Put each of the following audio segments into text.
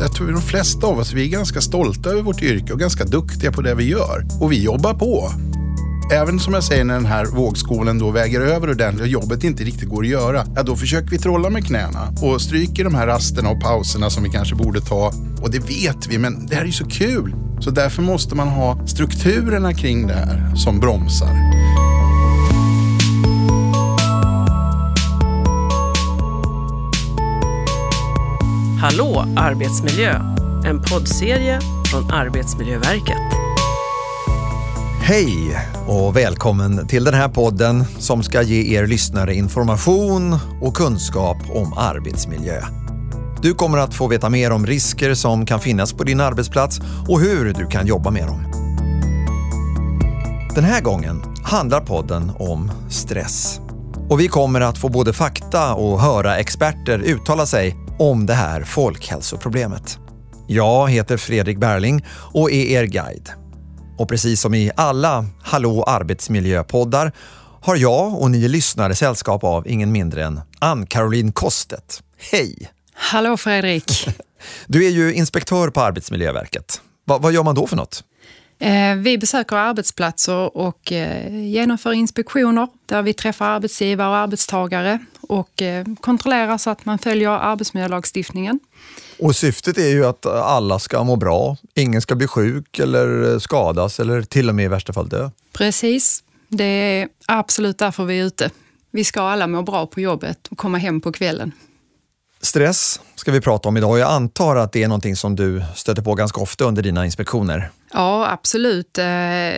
jag tror de flesta av oss, vi är ganska stolta över vårt yrke och ganska duktiga på det vi gör. Och vi jobbar på. Även som jag säger när den här vågskålen då väger över ordentligt och jobbet inte riktigt går att göra, ja då försöker vi trolla med knäna och stryker de här rasterna och pauserna som vi kanske borde ta. Och det vet vi, men det här är ju så kul. Så därför måste man ha strukturerna kring det här som bromsar. Hallå arbetsmiljö! En poddserie från Arbetsmiljöverket. Hej och välkommen till den här podden som ska ge er lyssnare information och kunskap om arbetsmiljö. Du kommer att få veta mer om risker som kan finnas på din arbetsplats och hur du kan jobba med dem. Den här gången handlar podden om stress. Och vi kommer att få både fakta och höra experter uttala sig om det här folkhälsoproblemet. Jag heter Fredrik Berling och är er guide. Och precis som i alla Hallå arbetsmiljöpoddar har jag och ni lyssnare sällskap av ingen mindre än Ann-Caroline Kostet. Hej! Hallå Fredrik! Du är ju inspektör på Arbetsmiljöverket. Va, vad gör man då för något? Eh, vi besöker arbetsplatser och eh, genomför inspektioner där vi träffar arbetsgivare och arbetstagare och eh, kontrollerar så att man följer arbetsmiljölagstiftningen. Och syftet är ju att alla ska må bra. Ingen ska bli sjuk eller skadas eller till och med i värsta fall dö. Precis. Det är absolut därför vi är ute. Vi ska alla må bra på jobbet och komma hem på kvällen. Stress ska vi prata om idag. Jag antar att det är någonting som du stöter på ganska ofta under dina inspektioner. Ja, absolut. Eh,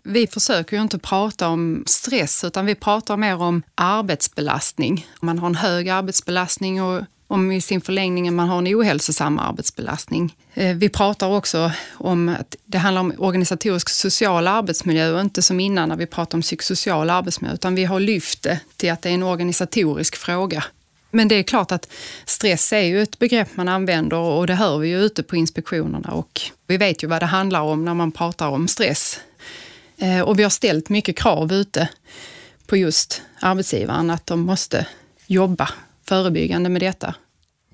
vi försöker ju inte prata om stress utan vi pratar mer om arbetsbelastning. Man har en hög arbetsbelastning och om i sin förlängning man har en ohälsosam arbetsbelastning. Eh, vi pratar också om att det handlar om organisatorisk social arbetsmiljö och inte som innan när vi pratar om psykosocial arbetsmiljö utan vi har lyft det till att det är en organisatorisk fråga. Men det är klart att stress är ju ett begrepp man använder och det hör vi ju ute på inspektionerna och vi vet ju vad det handlar om när man pratar om stress. Och vi har ställt mycket krav ute på just arbetsgivaren att de måste jobba förebyggande med detta.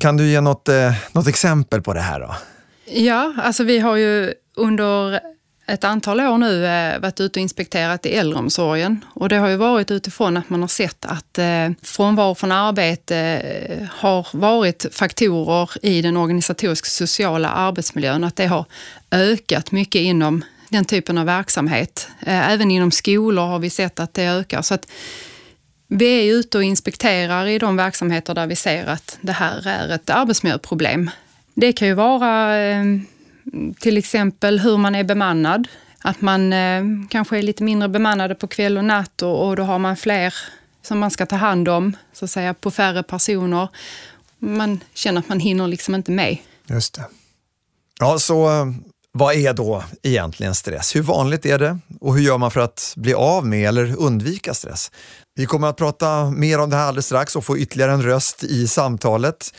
Kan du ge något, eh, något exempel på det här då? Ja, alltså vi har ju under ett antal år nu eh, varit ute och inspekterat i äldreomsorgen. Och det har ju varit utifrån att man har sett att eh, frånvaro från arbete eh, har varit faktorer i den organisatoriska sociala arbetsmiljön. Att det har ökat mycket inom den typen av verksamhet. Även inom skolor har vi sett att det ökar. Så att vi är ute och inspekterar i de verksamheter där vi ser att det här är ett arbetsmiljöproblem. Det kan ju vara till exempel hur man är bemannad. Att man eh, kanske är lite mindre bemannade på kväll och natt och, och då har man fler som man ska ta hand om, så att säga, på färre personer. Man känner att man hinner liksom inte med. Just det. Ja, så eh, vad är då egentligen stress? Hur vanligt är det och hur gör man för att bli av med eller undvika stress? Vi kommer att prata mer om det här alldeles strax och få ytterligare en röst i samtalet.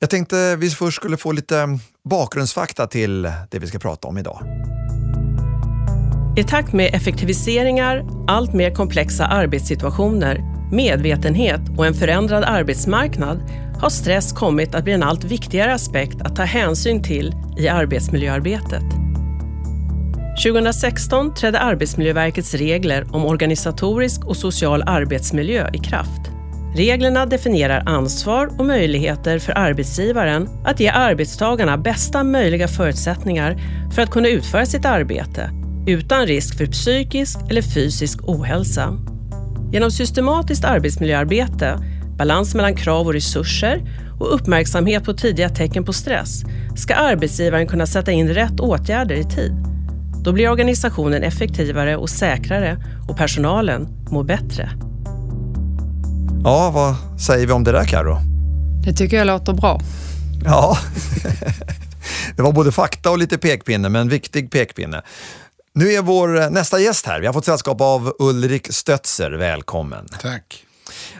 Jag tänkte vi först skulle få lite bakgrundsfakta till det vi ska prata om idag. I takt med effektiviseringar, allt mer komplexa arbetssituationer, medvetenhet och en förändrad arbetsmarknad har stress kommit att bli en allt viktigare aspekt att ta hänsyn till i arbetsmiljöarbetet. 2016 trädde Arbetsmiljöverkets regler om organisatorisk och social arbetsmiljö i kraft. Reglerna definierar ansvar och möjligheter för arbetsgivaren att ge arbetstagarna bästa möjliga förutsättningar för att kunna utföra sitt arbete utan risk för psykisk eller fysisk ohälsa. Genom systematiskt arbetsmiljöarbete, balans mellan krav och resurser och uppmärksamhet på tidiga tecken på stress ska arbetsgivaren kunna sätta in rätt åtgärder i tid. Då blir organisationen effektivare och säkrare och personalen mår bättre. Ja, vad säger vi om det där Karo? Det tycker jag låter bra. Ja, det var både fakta och lite pekpinne, men en viktig pekpinne. Nu är vår nästa gäst här. Vi har fått sällskap av Ulrik Stötzer. Välkommen. Tack.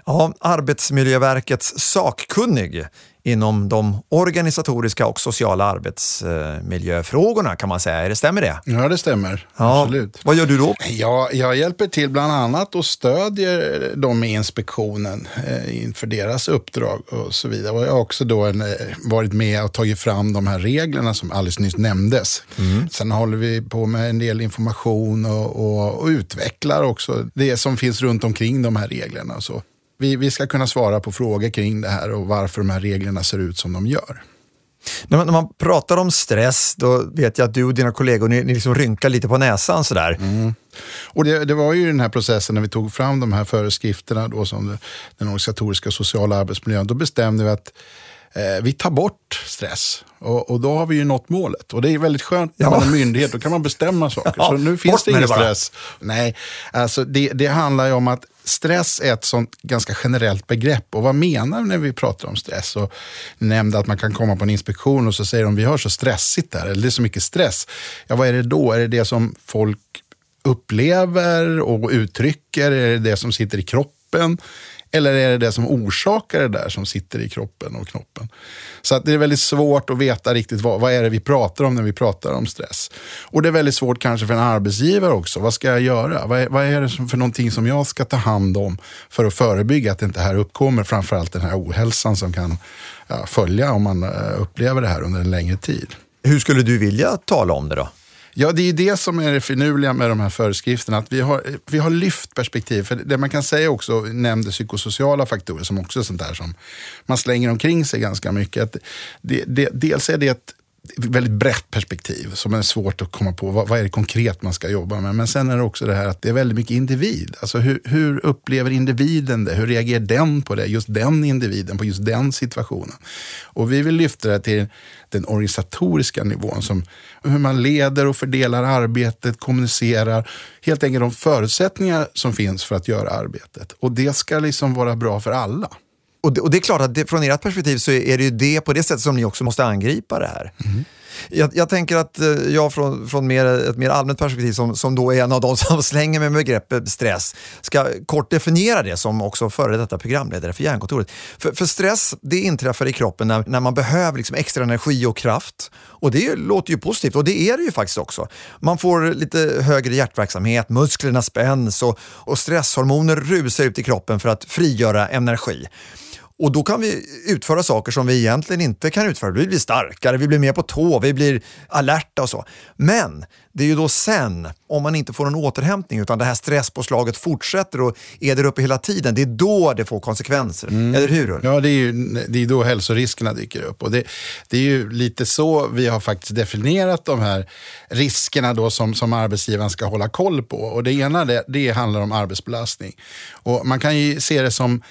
Ja, Arbetsmiljöverkets sakkunnig inom de organisatoriska och sociala arbetsmiljöfrågorna kan man säga. Är det stämmer det? Ja, det stämmer. Ja. Absolut. Vad gör du då? Ja, jag hjälper till bland annat och stödjer dem i inspektionen eh, inför deras uppdrag och så vidare. Och jag har också då en, eh, varit med och tagit fram de här reglerna som alldeles nyss nämndes. Sen håller vi på med en del information och, och, och utvecklar också det som finns runt omkring de här reglerna. Och så. Vi, vi ska kunna svara på frågor kring det här och varför de här reglerna ser ut som de gör. När man, när man pratar om stress, då vet jag att du och dina kollegor ni, ni liksom rynkar lite på näsan sådär. Och det, det var ju den här processen när vi tog fram de här föreskrifterna då som den organisatoriska och sociala arbetsmiljön. Då bestämde vi att eh, vi tar bort stress. Och, och då har vi ju nått målet. Och det är väldigt skönt när Ja. man är myndighet, då kan man bestämma saker. Ja, Så nu finns det ingen det stress. Nej, alltså det, det handlar ju om att stress är ett sånt ganska generellt begrepp. Och vad menar vi när vi pratar om stress? Och nämnde att man kan komma på en inspektion och så säger de vi har så stressigt där, eller det är så mycket stress. Ja, vad är det då? Är det det som folk upplever och uttrycker? Är det det som sitter i kroppen? Eller är det det som orsakar det där som sitter i kroppen och knoppen? Så att det är väldigt svårt att veta riktigt vad, vad är det vi pratar om när vi pratar om stress. Och det är väldigt svårt kanske för en arbetsgivare också. Vad ska jag göra? Vad är, vad är det för någonting som jag ska ta hand om för att förebygga att det inte här uppkommer? Framförallt den här ohälsan som kan ja, följa om man eh, upplever det här under en längre tid. Hur skulle du vilja tala om det då? Ja, det är det som är det finurliga med de här föreskrifterna. Att vi, har, vi har lyft perspektiv. För det man kan säga också, nämnde psykosociala faktorer som också är sånt där som man slänger omkring sig ganska mycket. Att det, det, dels är det ett väldigt brett perspektiv som är svårt att komma på. Vad, vad är det konkret man ska jobba med? Men sen är det också det här att det är väldigt mycket individ. Alltså hur, hur upplever individen det? Hur reagerar den på det? Just den individen på just den situationen. Och vi vill lyfta det till den organisatoriska nivån. Som hur man leder och fördelar arbetet, kommunicerar. Helt enkelt de förutsättningar som finns för att göra arbetet. Och det ska liksom vara bra för alla. Och det, och det är klart att det, från ert perspektiv så är det ju det på det sättet som ni också måste angripa det här. Mm. Jag, jag tänker att eh, jag från, från mer, ett mer allmänt perspektiv som, som då är en av de som slänger med begreppet stress ska kort definiera det som också före detta programledare för Hjärnkontoret. För, för stress det inträffar i kroppen när, när man behöver liksom extra energi och kraft. Och det låter ju positivt och det är det ju faktiskt också. Man får lite högre hjärtverksamhet, musklerna spänns och, och stresshormoner rusar ut i kroppen för att frigöra energi. Och då kan vi utföra saker som vi egentligen inte kan utföra. Vi blir starkare, vi blir mer på tå, vi blir alerta och så. Men det är ju då sen, om man inte får någon återhämtning utan det här stresspåslaget fortsätter och är där uppe hela tiden, det är då det får konsekvenser. Eller hur? Ulf? Ja, det är ju det är då hälsoriskerna dyker upp. Och det, det är ju lite så vi har faktiskt definierat de här riskerna då som, som arbetsgivaren ska hålla koll på. Och det ena det, det handlar om arbetsbelastning. Och man kan ju se det som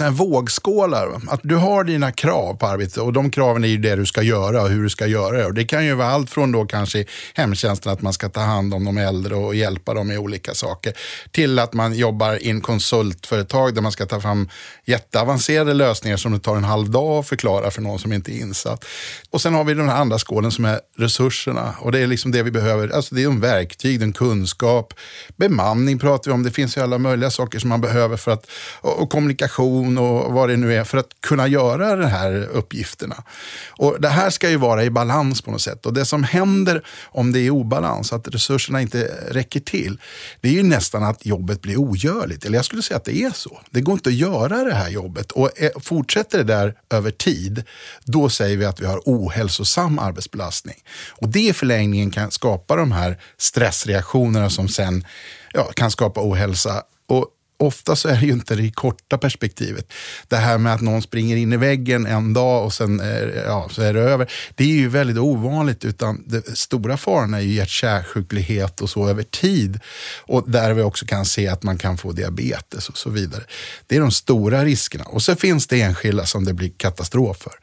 här vågskålar. Att du har dina krav på arbetet och de kraven är ju det du ska göra och hur du ska göra det. Och det kan ju vara allt från då kanske hemtjänsten att man ska ta hand om de äldre och hjälpa dem med olika saker. Till att man jobbar i en konsultföretag där man ska ta fram jätteavancerade lösningar som det tar en halv dag att förklara för någon som inte är insatt. Och sen har vi den här andra skålen som är resurserna. Och det är liksom det vi behöver. Alltså det är en verktyg, en kunskap, bemanning pratar vi om. Det finns ju alla möjliga saker som man behöver för att, och kommunikation och vad det nu är för att kunna göra de här uppgifterna. Och det här ska ju vara i balans på något sätt. Och det som händer om det är obalans, att resurserna inte räcker till, det är ju nästan att jobbet blir ogörligt. Eller jag skulle säga att det är så. Det går inte att göra det här jobbet. Och fortsätter det där över tid, då säger vi att vi har ohälsosam arbetsbelastning. Och det i förlängningen kan skapa de här stressreaktionerna som sen ja, kan skapa ohälsa. Och Ofta så är det ju inte det korta perspektivet. Det här med att någon springer in i väggen en dag och sen är, ja, så är det över. Det är ju väldigt ovanligt. Utan det stora faran är ju hjärt-kärlsjuklighet och så över tid. Och där vi också kan se att man kan få diabetes och så vidare. Det är de stora riskerna. Och så finns det enskilda som det blir katastrof för.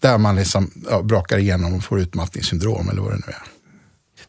Där man liksom ja, brakar igenom och får utmattningssyndrom eller vad det nu är.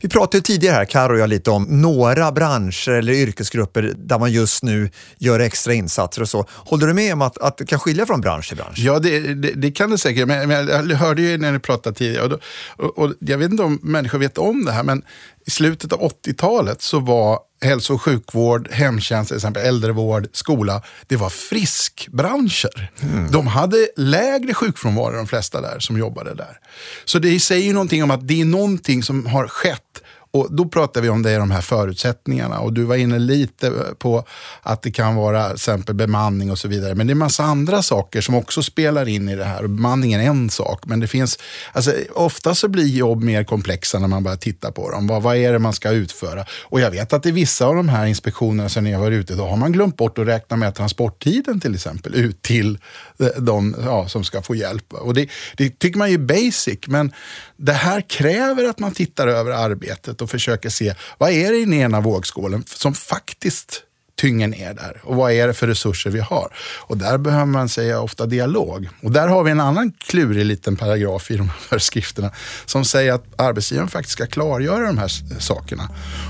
Vi pratade ju tidigare här, Karo och jag, lite om några branscher eller yrkesgrupper där man just nu gör extra insatser och så. Håller du med om att, att det kan skilja från bransch till bransch? Ja, det, det, det kan det säkert. Men, men jag hörde ju när ni pratade tidigare, och, då, och, och jag vet inte om människor vet om det här, men i slutet av 80-talet så var hälso och sjukvård, hemtjänst, till exempel äldrevård, skola, det var friskbranscher. Mm. De hade lägre sjukfrånvaro de flesta där som jobbade där. Så det säger ju någonting om att det är någonting som har skett och då pratar vi om det, de här förutsättningarna. Och du var inne lite på att det kan vara till exempel bemanning och så vidare. Men det är massa andra saker som också spelar in i det här. Och bemanningen är en sak. Men det finns, alltså, ofta så blir jobb mer komplexa när man börjar titta på dem. Vad, vad är det man ska utföra? Och jag vet att i vissa av de här inspektionerna som ni har varit ute, då har man glömt bort att räkna med transporttiden till exempel ut till eh, de ja, som ska få hjälp. Och det, det tycker man ju är basic, men det här kräver att man tittar över arbetet och försöker se vad är det i den ena vågskålen som faktiskt tynger ner där och vad är det för resurser vi har? Och där behöver man säga ofta dialog. Och där har vi en annan klurig liten paragraf i de här föreskrifterna som säger att arbetsgivaren faktiskt ska klargöra de här sakerna.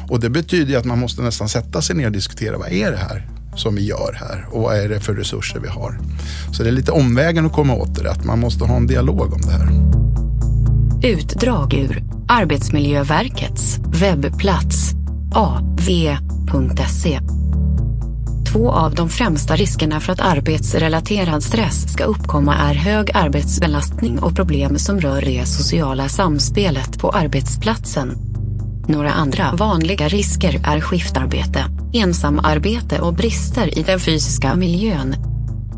Och det betyder att man måste nästan sätta sig ner och diskutera vad är det här som vi gör här och vad är det för resurser vi har? Så det är lite omvägen att komma åt det, att man måste ha en dialog om det här. Utdrag ur Arbetsmiljöverkets webbplats av.se. Två av de främsta riskerna för att arbetsrelaterad stress ska uppkomma är hög arbetsbelastning och problem som rör det sociala samspelet på arbetsplatsen. Några andra vanliga risker är skiftarbete, ensamarbete och brister i den fysiska miljön.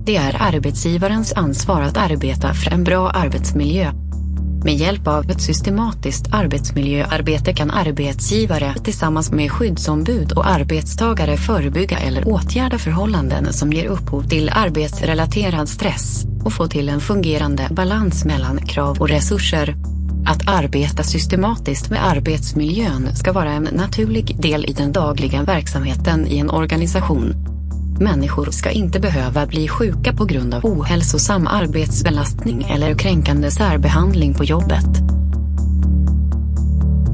Det är arbetsgivarens ansvar att arbeta för en bra arbetsmiljö med hjälp av ett systematiskt arbetsmiljöarbete kan arbetsgivare tillsammans med skyddsombud och arbetstagare förebygga eller åtgärda förhållanden som ger upphov till arbetsrelaterad stress och få till en fungerande balans mellan krav och resurser. Att arbeta systematiskt med arbetsmiljön ska vara en naturlig del i den dagliga verksamheten i en organisation Människor ska inte behöva bli sjuka på grund av ohälsosam arbetsbelastning eller kränkande särbehandling på jobbet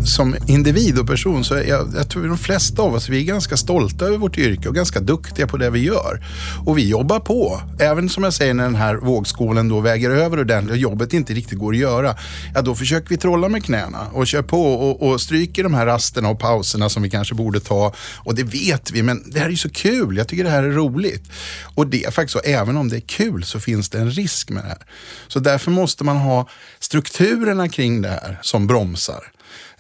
som individ och person så jag, jag tror de flesta av oss vi är ganska stolta över vårt yrke och ganska duktiga på det vi gör. Och vi jobbar på. Även som jag säger när den här vågskålen då väger över ordentligt och jobbet inte riktigt går att göra. Ja, då försöker vi trolla med knäna och kör på och, och stryker de här rasterna och pauserna som vi kanske borde ta. Och det vet vi, men det här är ju så kul. Jag tycker det här är roligt. Och det är faktiskt så, även om det är kul så finns det en risk med det här. Så därför måste man ha strukturerna kring det här som bromsar.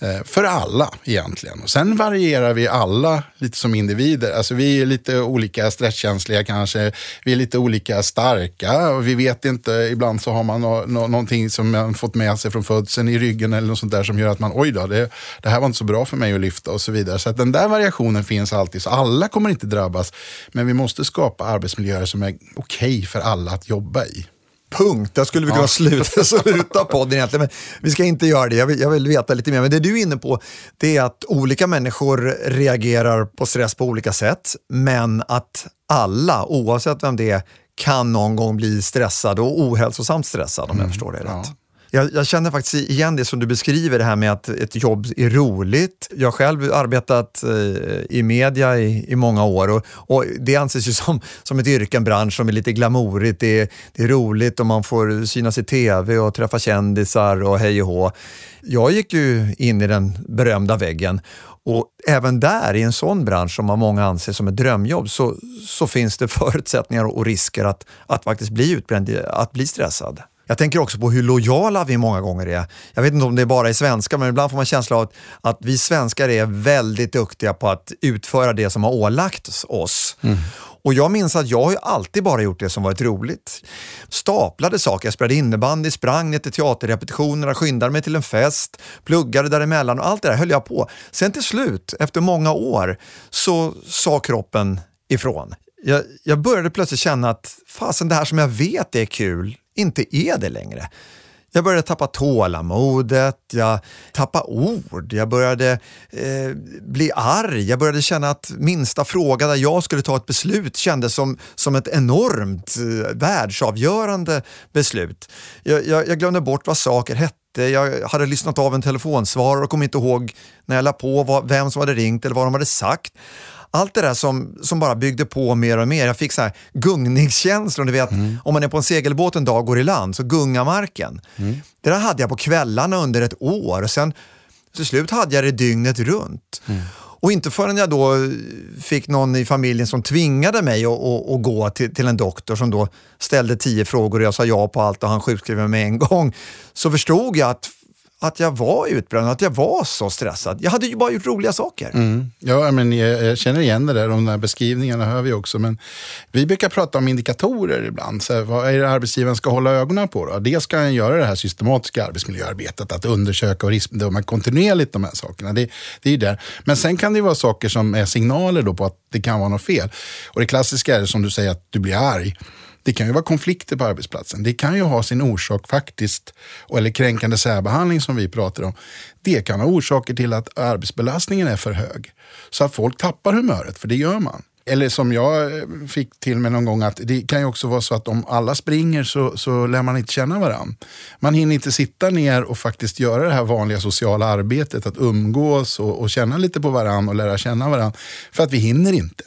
Eh, för alla egentligen. Och sen varierar vi alla lite som individer. Alltså vi är lite olika stresskänsliga kanske. Vi är lite olika starka. Och vi vet inte, ibland så har man no no någonting som man fått med sig från födseln i ryggen eller något sånt där som gör att man, oj då, det, det här var inte så bra för mig att lyfta och så vidare. Så att den där variationen finns alltid. Så alla kommer inte drabbas. Men vi måste skapa arbetsmiljöer som är okej okay för alla att jobba i. Punkt. Där skulle vi kunna ja. sluta, sluta podden egentligen. Men vi ska inte göra det. Jag vill, jag vill veta lite mer. Men det du är inne på det är att olika människor reagerar på stress på olika sätt. Men att alla, oavsett vem det är, kan någon gång bli stressad och ohälsosamt stressad om mm. jag förstår det rätt. Jag, jag, känner faktiskt igen det som du beskriver, det här med att ett jobb är roligt. Jag har själv arbetat eh, i media i, i många år och, och, det anses ju som, som ett yrke, en bransch som är lite glamourigt. Det är, det är roligt och man får synas i tv och träffa kändisar och hej och hå. Jag gick ju in i den berömda väggen och även där, i en sån bransch som många anser som ett drömjobb, så, så finns det förutsättningar och risker att, att faktiskt bli utbränd, att bli stressad. Jag tänker också på hur lojala vi många gånger är. Jag vet inte om det är bara är svenskar, men ibland får man känsla av att, att vi svenskar är väldigt duktiga på att utföra det som har ålagts oss. Mm. Och jag minns att jag har alltid bara gjort det som varit roligt. Staplade saker, jag spelade innebandy, sprang ner till teaterrepetitionerna, skyndade mig till en fest, pluggade däremellan och allt det där höll jag på. Sen till slut, efter många år, så sa kroppen ifrån. Jag, jag började plötsligt känna att fasen det här som jag vet är kul, inte är det längre. Jag började tappa tålamodet, jag tappade ord, jag började eh, bli arg, jag började känna att minsta fråga där jag skulle ta ett beslut kändes som, som ett enormt eh, världsavgörande beslut. Jag, jag, jag glömde bort vad saker hette, jag hade lyssnat av en telefonsvarare och kom inte ihåg när jag la på vad, vem som hade ringt eller vad de hade sagt allt det där som, som bara byggde på mer och mer. Jag fick så här gungningskänslor. Du vet, mm. om man är på en segelbåt en dag och går i land så gungar marken. Mm. Det där hade jag på kvällarna under ett år. Och sen Till slut hade jag det dygnet runt. Mm. Och inte förrän jag då fick någon i familjen som tvingade mig att, att, att gå till, till, en doktor som då ställde tio frågor och jag sa ja på allt och han sjukskrev mig med en gång. Så förstod jag att att jag var utbränd, att jag var så stressad. Jag hade ju bara gjort roliga saker. Mm. Ja, men jag, jag, känner igen det där, de där beskrivningarna hör vi också. Men vi brukar prata om indikatorer ibland. Så vad är det arbetsgivaren ska hålla ögonen på? Då? Dels ska han göra det här systematiska arbetsmiljöarbetet, att undersöka och riskbedöma kontinuerligt de här sakerna. Det, det är där. Men sen kan det vara saker som är signaler då på att det kan vara något fel. Och det klassiska är det som du säger, att du blir arg. Det kan ju vara konflikter på arbetsplatsen. Det kan ju ha sin orsak faktiskt, eller kränkande särbehandling som vi pratar om. Det kan ha orsaker till att arbetsbelastningen är för hög. Så att folk tappar humöret, för det gör man. Eller som jag eh, fick till mig någon gång, att det kan ju också vara så att om alla springer så, så lär man inte känna varandra. Man hinner inte sitta ner och faktiskt göra det här vanliga sociala arbetet, att umgås och, och känna lite på varandra och lära känna varandra. För att vi hinner inte.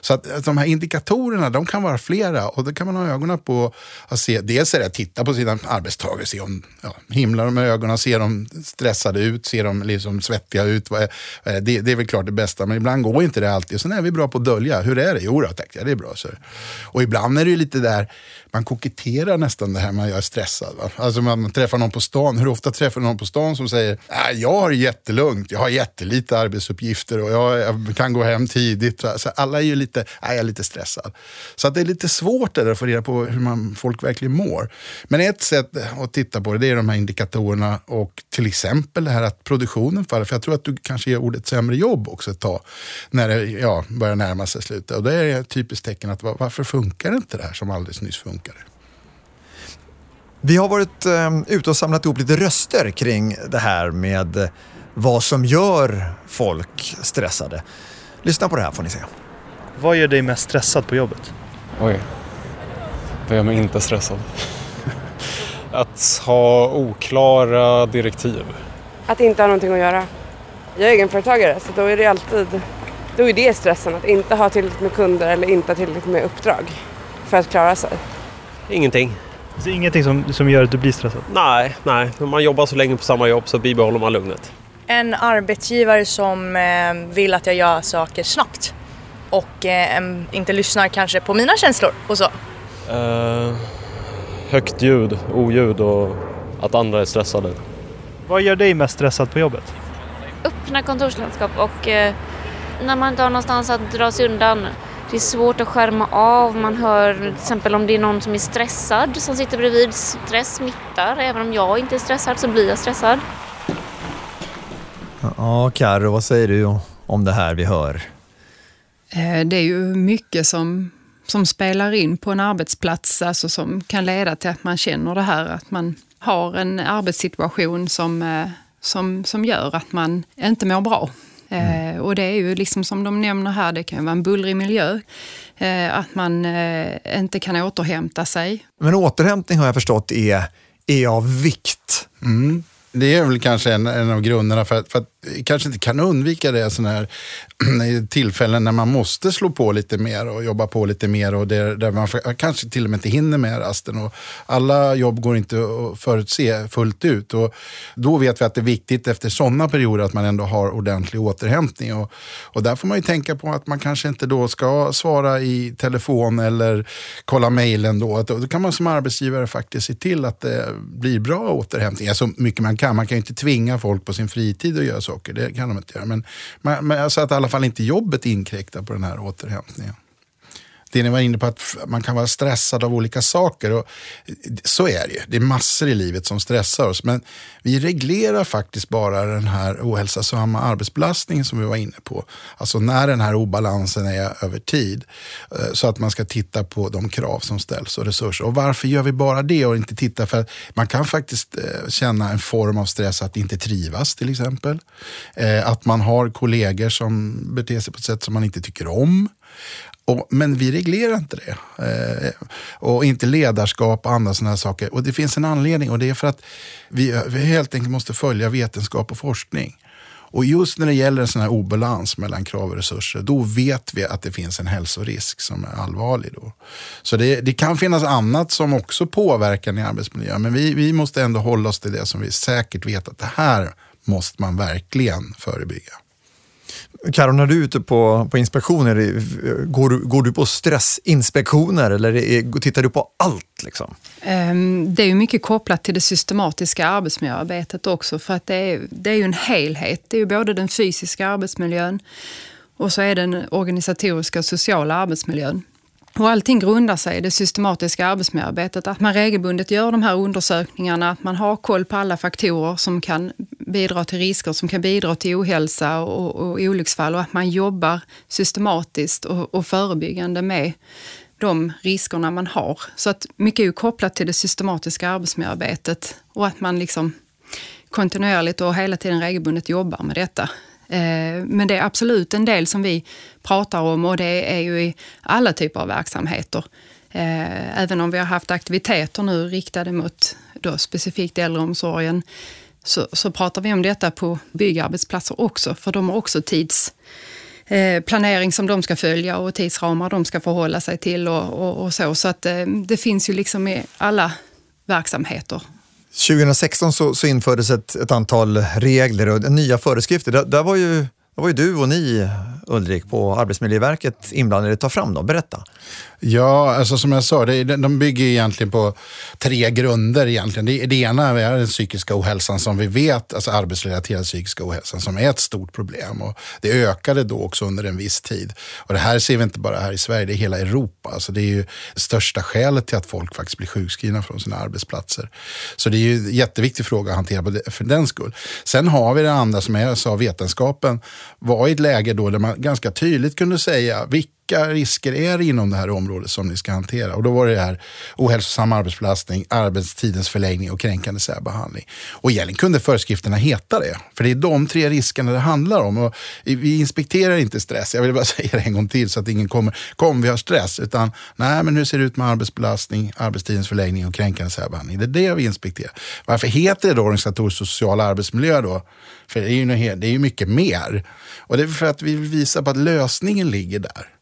Så att, att de här indikatorerna, de kan vara flera och då kan man ha ögonen på att se, dels är det att titta på sina arbetstagare, se om, ja, himlar de med ögonen, ser de stressade ut, ser de liksom svettiga ut. Det, det är väl klart det bästa, men ibland går inte det alltid. Sen är vi bra på att dölja hur är det? Jo då, tack, ja, det är bra. Så. Och ibland är det ju lite där, man koketterar nästan det här med att jag är stressad. Va? Alltså man träffar någon på stan, hur ofta träffar någon på stan som säger, äh, jag har det jättelugnt, jag har jättelite arbetsuppgifter och jag, jag kan gå hem tidigt. Va? Så alla är ju lite, äh, jag är lite stressad. Så att det är lite svårt där att få reda på hur man, folk verkligen mår. Men ett sätt att titta på det, det är de här indikatorerna och till exempel det här att produktionen faller. För jag tror att du kanske ger ordet sämre jobb också ett tag, när det ja, börjar närma sig slutet. Och det är ett typiskt tecken att varför funkar inte det här som alldeles nyss funkade? Vi har varit eh, ute och samlat ihop lite röster kring det här med vad som gör folk stressade. Lyssna på det här får ni se. Vad gör dig mest stressad på jobbet? Oj, vad gör mig inte stressad? att ha oklara direktiv. Att inte ha någonting att göra. Jag är egenföretagare så då är det alltid då är det stressen att inte ha tillräckligt med kunder eller inte ha tillräckligt med uppdrag för att klara sig. Ingenting. Så ingenting som, som gör att du blir stressad? Nej, nej. När man jobbar så länge på samma jobb så bibehåller man lugnet. En arbetsgivare som eh, vill att jag gör saker snabbt och eh, inte lyssnar kanske på mina känslor och så. Uh, högt ljud, oljud och att andra är stressade. Vad gör dig mest stressad på jobbet? Öppna kontorslandskap och när man inte har någonstans att dra sig undan. Det är svårt att skärma av. Man hör till exempel om det är någon som är stressad som sitter bredvid. Stress smittar. Även om jag inte är stressad så blir jag stressad. Ja, Karo, vad säger du om det här vi hör? Eh, det är ju mycket som, som spelar in på en arbetsplats, alltså som kan leda till att man känner det här att man har en arbetssituation som, eh, som, som gör att man inte mår bra. Mm. Eh, och det är ju liksom som de nämner här, det kan vara en bullrig miljö. Eh, att man eh, inte kan återhämta sig. Men återhämtning har jag förstått är, är av vikt. Mm. Det är väl kanske en, en av grunderna för att, för att kanske inte kan undvika det sådana här tillfällen när man måste slå på lite mer och jobba på lite mer och där, där man kanske till och med inte hinner med rasten. Och alla jobb går inte att förutse fullt ut och då vet vi att det är viktigt efter sådana perioder att man ändå har ordentlig återhämtning. Och, och där får man ju tänka på att man kanske inte då ska svara i telefon eller kolla mejlen då. Då kan man som arbetsgivare faktiskt se till att det blir bra återhämtning. Så alltså mycket man kan. Man kan ju inte tvinga folk på sin fritid att göra så saker. Det kan de inte göra. Men, men alltså att i alla fall inte jobbet inkräktar på den här återhämtningen det ni var inne på att man kan vara stressad av olika saker. Och så är det ju. Det är massor i livet som stressar oss. Men vi reglerar faktiskt bara den här ohälsosamma arbetsbelastningen som vi var inne på. Alltså när den här obalansen är över tid. Eh, så att man ska titta på de krav som ställs och resurser. Och varför gör vi bara det och inte titta? För man kan faktiskt eh, känna en form av stress att inte trivas till exempel. Eh, att man har kollegor som beter sig på ett sätt som man inte tycker om. Och, men vi reglerar inte det. Eh, och inte ledarskap och andra sådana saker. Och det finns en anledning och det är för att vi, vi helt enkelt måste följa vetenskap och forskning. Och just när det gäller en sån här obalans mellan krav och resurser, då vet vi att det finns en hälsorisk som är allvarlig. Då. Så det, det kan finnas annat som också påverkar i arbetsmiljön, men vi, vi måste ändå hålla oss till det som vi säkert vet att det här måste man verkligen förebygga. Karo, när du är ute på, på inspektioner, går du, går du på stressinspektioner eller är, tittar du på allt? Liksom? Ehm, det är ju mycket kopplat till det systematiska arbetsmiljöarbetet också, för att det är, det är ju en helhet. Det är ju både den fysiska arbetsmiljön och så är det den organisatoriska och sociala arbetsmiljön. Och allting grundar sig i det systematiska arbetsmiljöarbetet. Att man regelbundet gör de här undersökningarna, att man har koll på alla faktorer som kan bidra till risker, som kan bidra till ohälsa och, och olycksfall och att man jobbar systematiskt och, och förebyggande med de riskerna man har. Så att mycket är ju kopplat till det systematiska arbetsmiljöarbetet och att man liksom kontinuerligt och hela tiden regelbundet jobbar med detta. Eh, men det är absolut en del som vi pratar om och det är ju i alla typer av verksamheter. Eh, även om vi har haft aktiviteter nu riktade mot då specifikt äldreomsorgen så, så pratar vi om detta på byggarbetsplatser också, för de har också tidsplanering eh, som de ska följa och tidsramar de ska förhålla sig till och, och, och så. Så att eh, det finns ju liksom i alla verksamheter 2016 så, så infördes ett, ett, antal regler och nya föreskrifter. Där, där var ju där var ju du och ni, Ulrik, på Arbetsmiljöverket inblandade i att ta fram dem. Berätta. Ja, alltså som jag sa, det, de bygger egentligen på tre grunder. Egentligen. Det, det ena är den psykiska ohälsan som vi vet, alltså arbetsrelaterad psykisk ohälsan, som är ett stort problem. Och det ökade då också under en viss tid. Och det här ser vi inte bara här i Sverige, det är hela Europa. Alltså det är ju det största skälet till att folk faktiskt blir sjukskrivna från sina arbetsplatser. Så det är ju en jätteviktig fråga att hantera för den skull. Sen har vi det andra som jag sa, vetenskapen var i ett läge då där man ganska tydligt kunde säga vilka vilka risker är det inom det här området som ni ska hantera? Och då var det här ohälsosam arbetsbelastning, arbetstidens förlängning och kränkande särbehandling. Och egentligen kunde föreskrifterna heta det, för det är de tre riskerna det handlar om. Och vi inspekterar inte stress, jag vill bara säga det en gång till så att ingen kommer, kom vi har stress, utan nej men hur ser det ut med arbetsbelastning, arbetstidens förlängning och kränkande särbehandling? Det är det vi inspekterar. Varför heter det då organisatorisk social arbetsmiljö då? För det är ju, det är ju mycket mer. Och det är för att vi vill visa på att lösningen ligger där.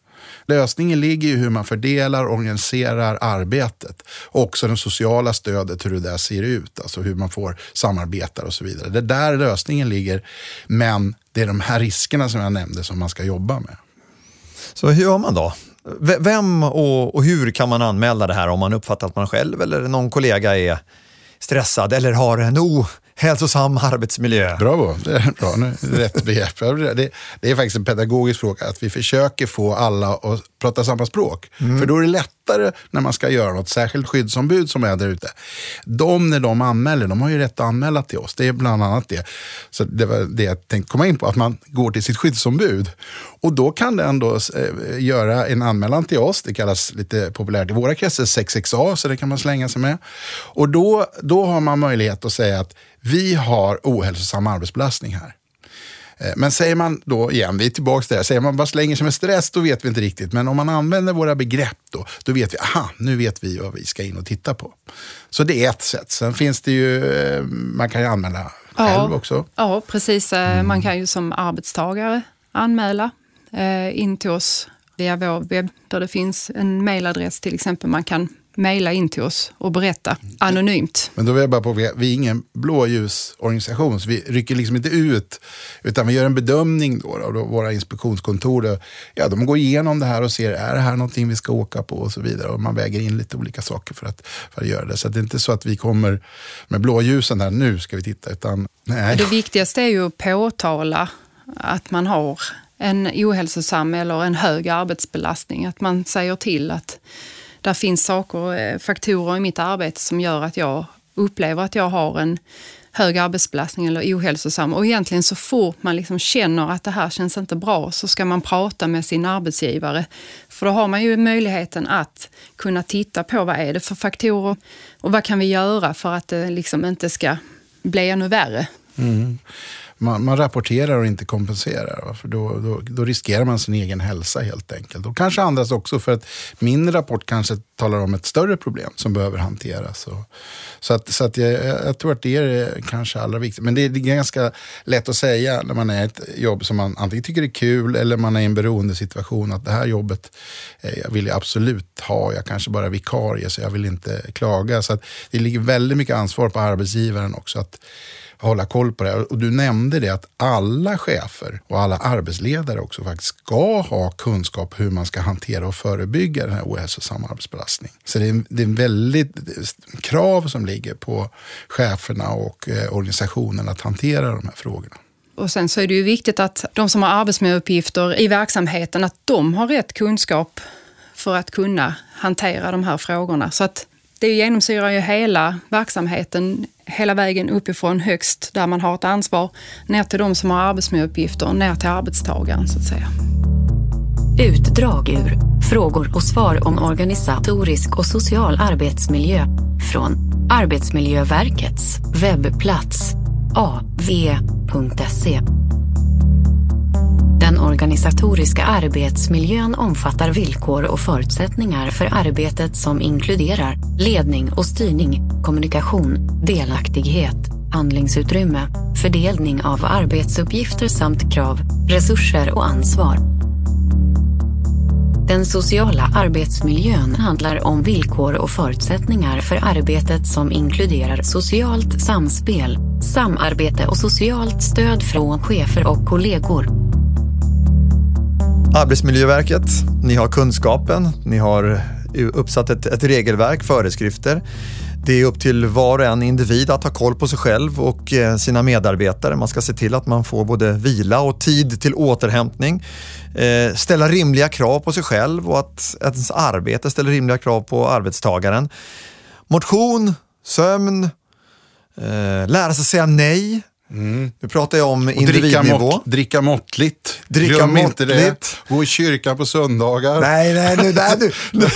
Lösningen ligger i hur man fördelar och organiserar arbetet. Också det sociala stödet, hur det där ser ut. Alltså hur man får samarbetare och så vidare. Det är där lösningen ligger. Men det är de här riskerna som jag nämnde som man ska jobba med. Så hur gör man då? Vem och, och hur kan man anmäla det här om man uppfattar att man själv eller någon kollega är stressad eller har en o hälsosam arbetsmiljö. Bravo, det är bra. Nu, rätt begrepp. Det, det är faktiskt en pedagogisk fråga, att vi försöker få alla att prata samma språk. Mm. För då är det lättare när man ska göra något, särskilt skyddsombud som är där ute. De, när de anmäler, de har ju rätt att anmäla till oss. Det är bland annat det. Så det var det jag tänkte komma in på, att man går till sitt skyddsombud. Och då kan det ändå eh, göra en anmälan till oss. Det kallas lite populärt i våra kretsar 6XA, så det kan man slänga sig med. Och då, då har man möjlighet att säga att vi har ohälsosam arbetsbelastning här. Eh, men säger man då igen, vi är tillbaka där, säger man bara slänger sig med stress, då vet vi inte riktigt. Men om man använder våra begrepp då, då vet vi, aha, nu vet vi vad vi ska in och titta på. Så det är ett sätt. Sen finns det ju, eh, man kan ju anmäla själv ja, också. Ja, precis. Eh, mm. Man kan ju som arbetstagare anmäla in till oss via vår webb, där det finns en mailadress till exempel man kan mejla in till oss och berätta anonymt. Men då vill jag bara påpeka, vi är ingen blåljusorganisation, så vi rycker liksom inte ut, utan vi gör en bedömning då, då, våra inspektionskontor. Då, ja, de går igenom det här och ser, är det här någonting vi ska åka på och så vidare. Och man väger in lite olika saker för att, för att göra det. Så det är inte så att vi kommer med blåljusen här, nu ska vi titta, utan nej. Det viktigaste är ju att påtala att man har en ohälsosam eller en hög arbetsbelastning. Att man säger till att där finns saker, eh, faktorer i mitt arbete som gör att jag upplever att jag har en hög arbetsbelastning eller ohälsosam. Och egentligen så fort man liksom känner att det här känns inte bra så ska man prata med sin arbetsgivare. För då har man ju möjligheten att kunna titta på vad är det för faktorer och vad kan vi göra för att det liksom inte ska bli ännu värre. Mm man, man rapporterar och inte kompenserar. Va? För då, då, då, riskerar man sin egen hälsa helt enkelt. Och kanske andras också för att min rapport kanske talar om ett större problem som behöver hanteras. Och, så att, så att jag, jag tror att det är kanske allra viktigast. Men det är, det är ganska lätt att säga när man är i ett jobb som man antingen tycker är kul eller man är i en beroendesituation att det här jobbet eh, vill jag absolut ha. Jag kanske bara är vikarie så jag vill inte klaga. Så det ligger väldigt mycket ansvar på arbetsgivaren också att hålla koll på det. Och du nämnde det att alla chefer och alla arbetsledare också faktiskt ska ha kunskap hur man ska hantera och förebygga den här ohälsosamma arbetsbelastning. Så det är, det är en väldigt krav som ligger på cheferna och eh, organisationen att hantera de här frågorna. Och sen så är det ju viktigt att de som har arbetsmiljöuppgifter i verksamheten, att de har rätt kunskap för att kunna hantera de här frågorna. Så att det genomsyrar ju hela verksamheten, hela vägen uppifrån högst där man har ett ansvar, ner till de som har arbetsmiljöuppgifter, ner till arbetstagaren så att säga. Utdrag ur Frågor och svar om organisatorisk och social arbetsmiljö från Arbetsmiljöverkets webbplats av.se. Den organisatoriska arbetsmiljön omfattar villkor och förutsättningar för arbetet som inkluderar ledning och styrning, kommunikation, delaktighet, handlingsutrymme, fördelning av arbetsuppgifter samt krav, resurser och ansvar. Den sociala arbetsmiljön handlar om villkor och förutsättningar för arbetet som inkluderar socialt samspel, samarbete och socialt stöd från chefer och kollegor. Arbetsmiljöverket, ni har kunskapen, ni har uppsatt ett, ett, regelverk, föreskrifter. Det är upp till var och en individ att ha koll på sig själv och eh, sina medarbetare. Man ska se till att man får både vila och tid till återhämtning. Eh, ställa rimliga krav på sig själv och att ens arbete ställer rimliga krav på arbetstagaren. Motion, sömn, eh, lära sig säga nej Mm. Nu pratar jag om individnivå. Dricka, mått, dricka måttligt. Dricka Glöm måttligt. inte det. Gå i kyrkan på söndagar. Nej, nej, nu, nej, du, nu.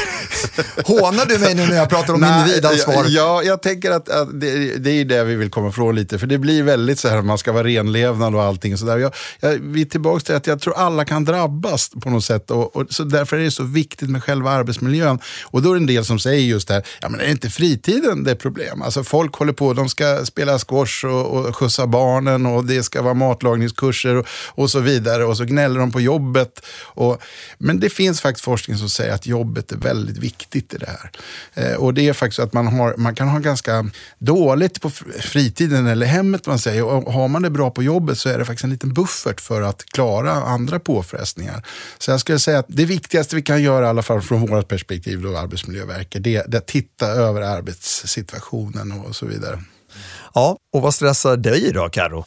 Hånar du mig nu när jag pratar om nej, individansvar? Ja, jag tänker att, att det, det, är det vi vill komma ifrån lite. För det blir väldigt så här, man ska vara renlevnad och allting. Så där. Jag, jag, vi är tillbaka till att jag tror alla kan drabbas på något sätt. Och, och, så därför är det så viktigt med själva arbetsmiljön. Och då är det en del som säger just det här, ja men är inte fritiden det är problem? Alltså folk håller på, de ska spela squash och, och skjutsa barn barnen och det ska vara matlagningskurser och, och så vidare. Och så gnäller de på jobbet. Och, men det finns faktiskt forskning som säger att jobbet är väldigt viktigt i det här. Eh, och det är faktiskt att man, har, man kan ha ganska dåligt på fritiden eller hemmet man säger. Och har man det bra på jobbet så är det faktiskt en liten buffert för att klara andra påfrestningar. Så jag skulle säga att det viktigaste vi kan göra, i alla fall från vårt perspektiv, då, Arbetsmiljöverket, det, det är att titta över arbetssituationen och så vidare. Ja, och vad stressar dig då, Karo?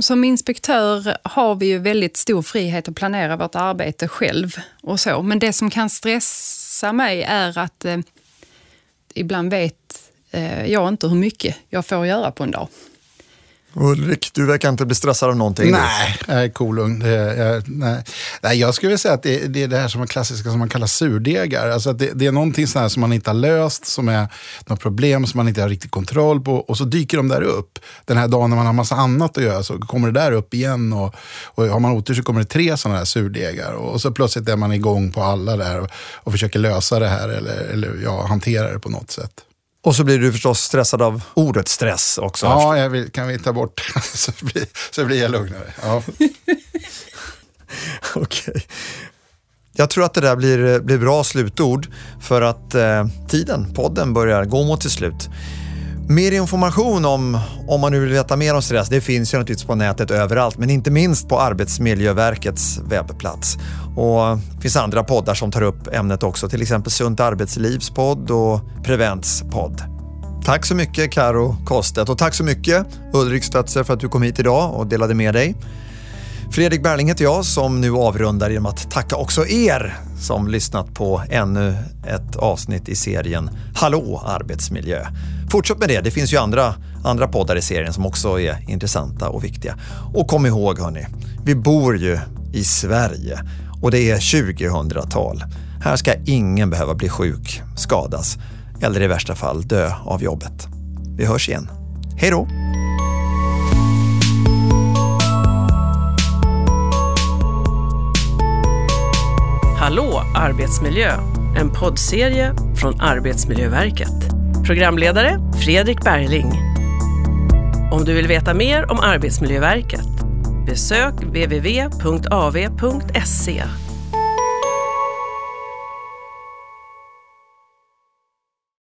Som inspektör har vi ju väldigt stor frihet att planera vårt arbete själv och så. Men det som kan stressa mig är att eh, ibland vet eh, jag inte hur mycket jag får göra på en dag. Ulrik, du verkar inte bli stressad av någonting. Nej, jag är kolugn. Jag, nej. nej, jag skulle vilja säga att det, det, är det här som är klassiska som man kallar surdegar. Alltså det, det, är någonting sånt som man inte har löst, som är något problem som man inte har riktigt kontroll på. Och så dyker de där upp. Den här dagen när man har massa annat att göra så kommer det där upp igen. Och, och har man otur så kommer det tre sådana här surdegar. Och, och så plötsligt är man igång på alla där och, och försöker lösa det här eller, eller ja, hantera det på något sätt. Och så blir du förstås stressad av ordet stress också. Ja, vill, kan vi ta bort så blir, så blir jag lugnare. Ja. Okej. Okay. Jag tror att det där blir, blir bra slutord för att eh, tiden, podden, börjar gå mot sitt slut. Mer information om, om man nu vill veta mer om stress, det finns ju naturligtvis på nätet överallt, men inte minst på Arbetsmiljöverkets webbplats. Och det finns andra poddar som tar upp ämnet också, till exempel Sunt arbetslivs podd och Prevents podd. Tack så mycket Karo Kostet och tack så mycket Ulrik Stötzer för att du kom hit idag och delade med dig. Fredrik Berling heter jag som nu avrundar genom att tacka också er som lyssnat på ännu ett avsnitt i serien Hallå arbetsmiljö. Fortsätt med det, det finns ju andra, andra poddar i serien som också är intressanta och viktiga. Och kom ihåg hörni, vi bor ju i Sverige och det är 2000-tal. Här ska ingen behöva bli sjuk, skadas eller i värsta fall dö av jobbet. Vi hörs igen. Hej då! Hallå arbetsmiljö, en poddserie från Arbetsmiljöverket. Programledare Fredrik Bergling. Om du vill veta mer om Arbetsmiljöverket, besök www.av.se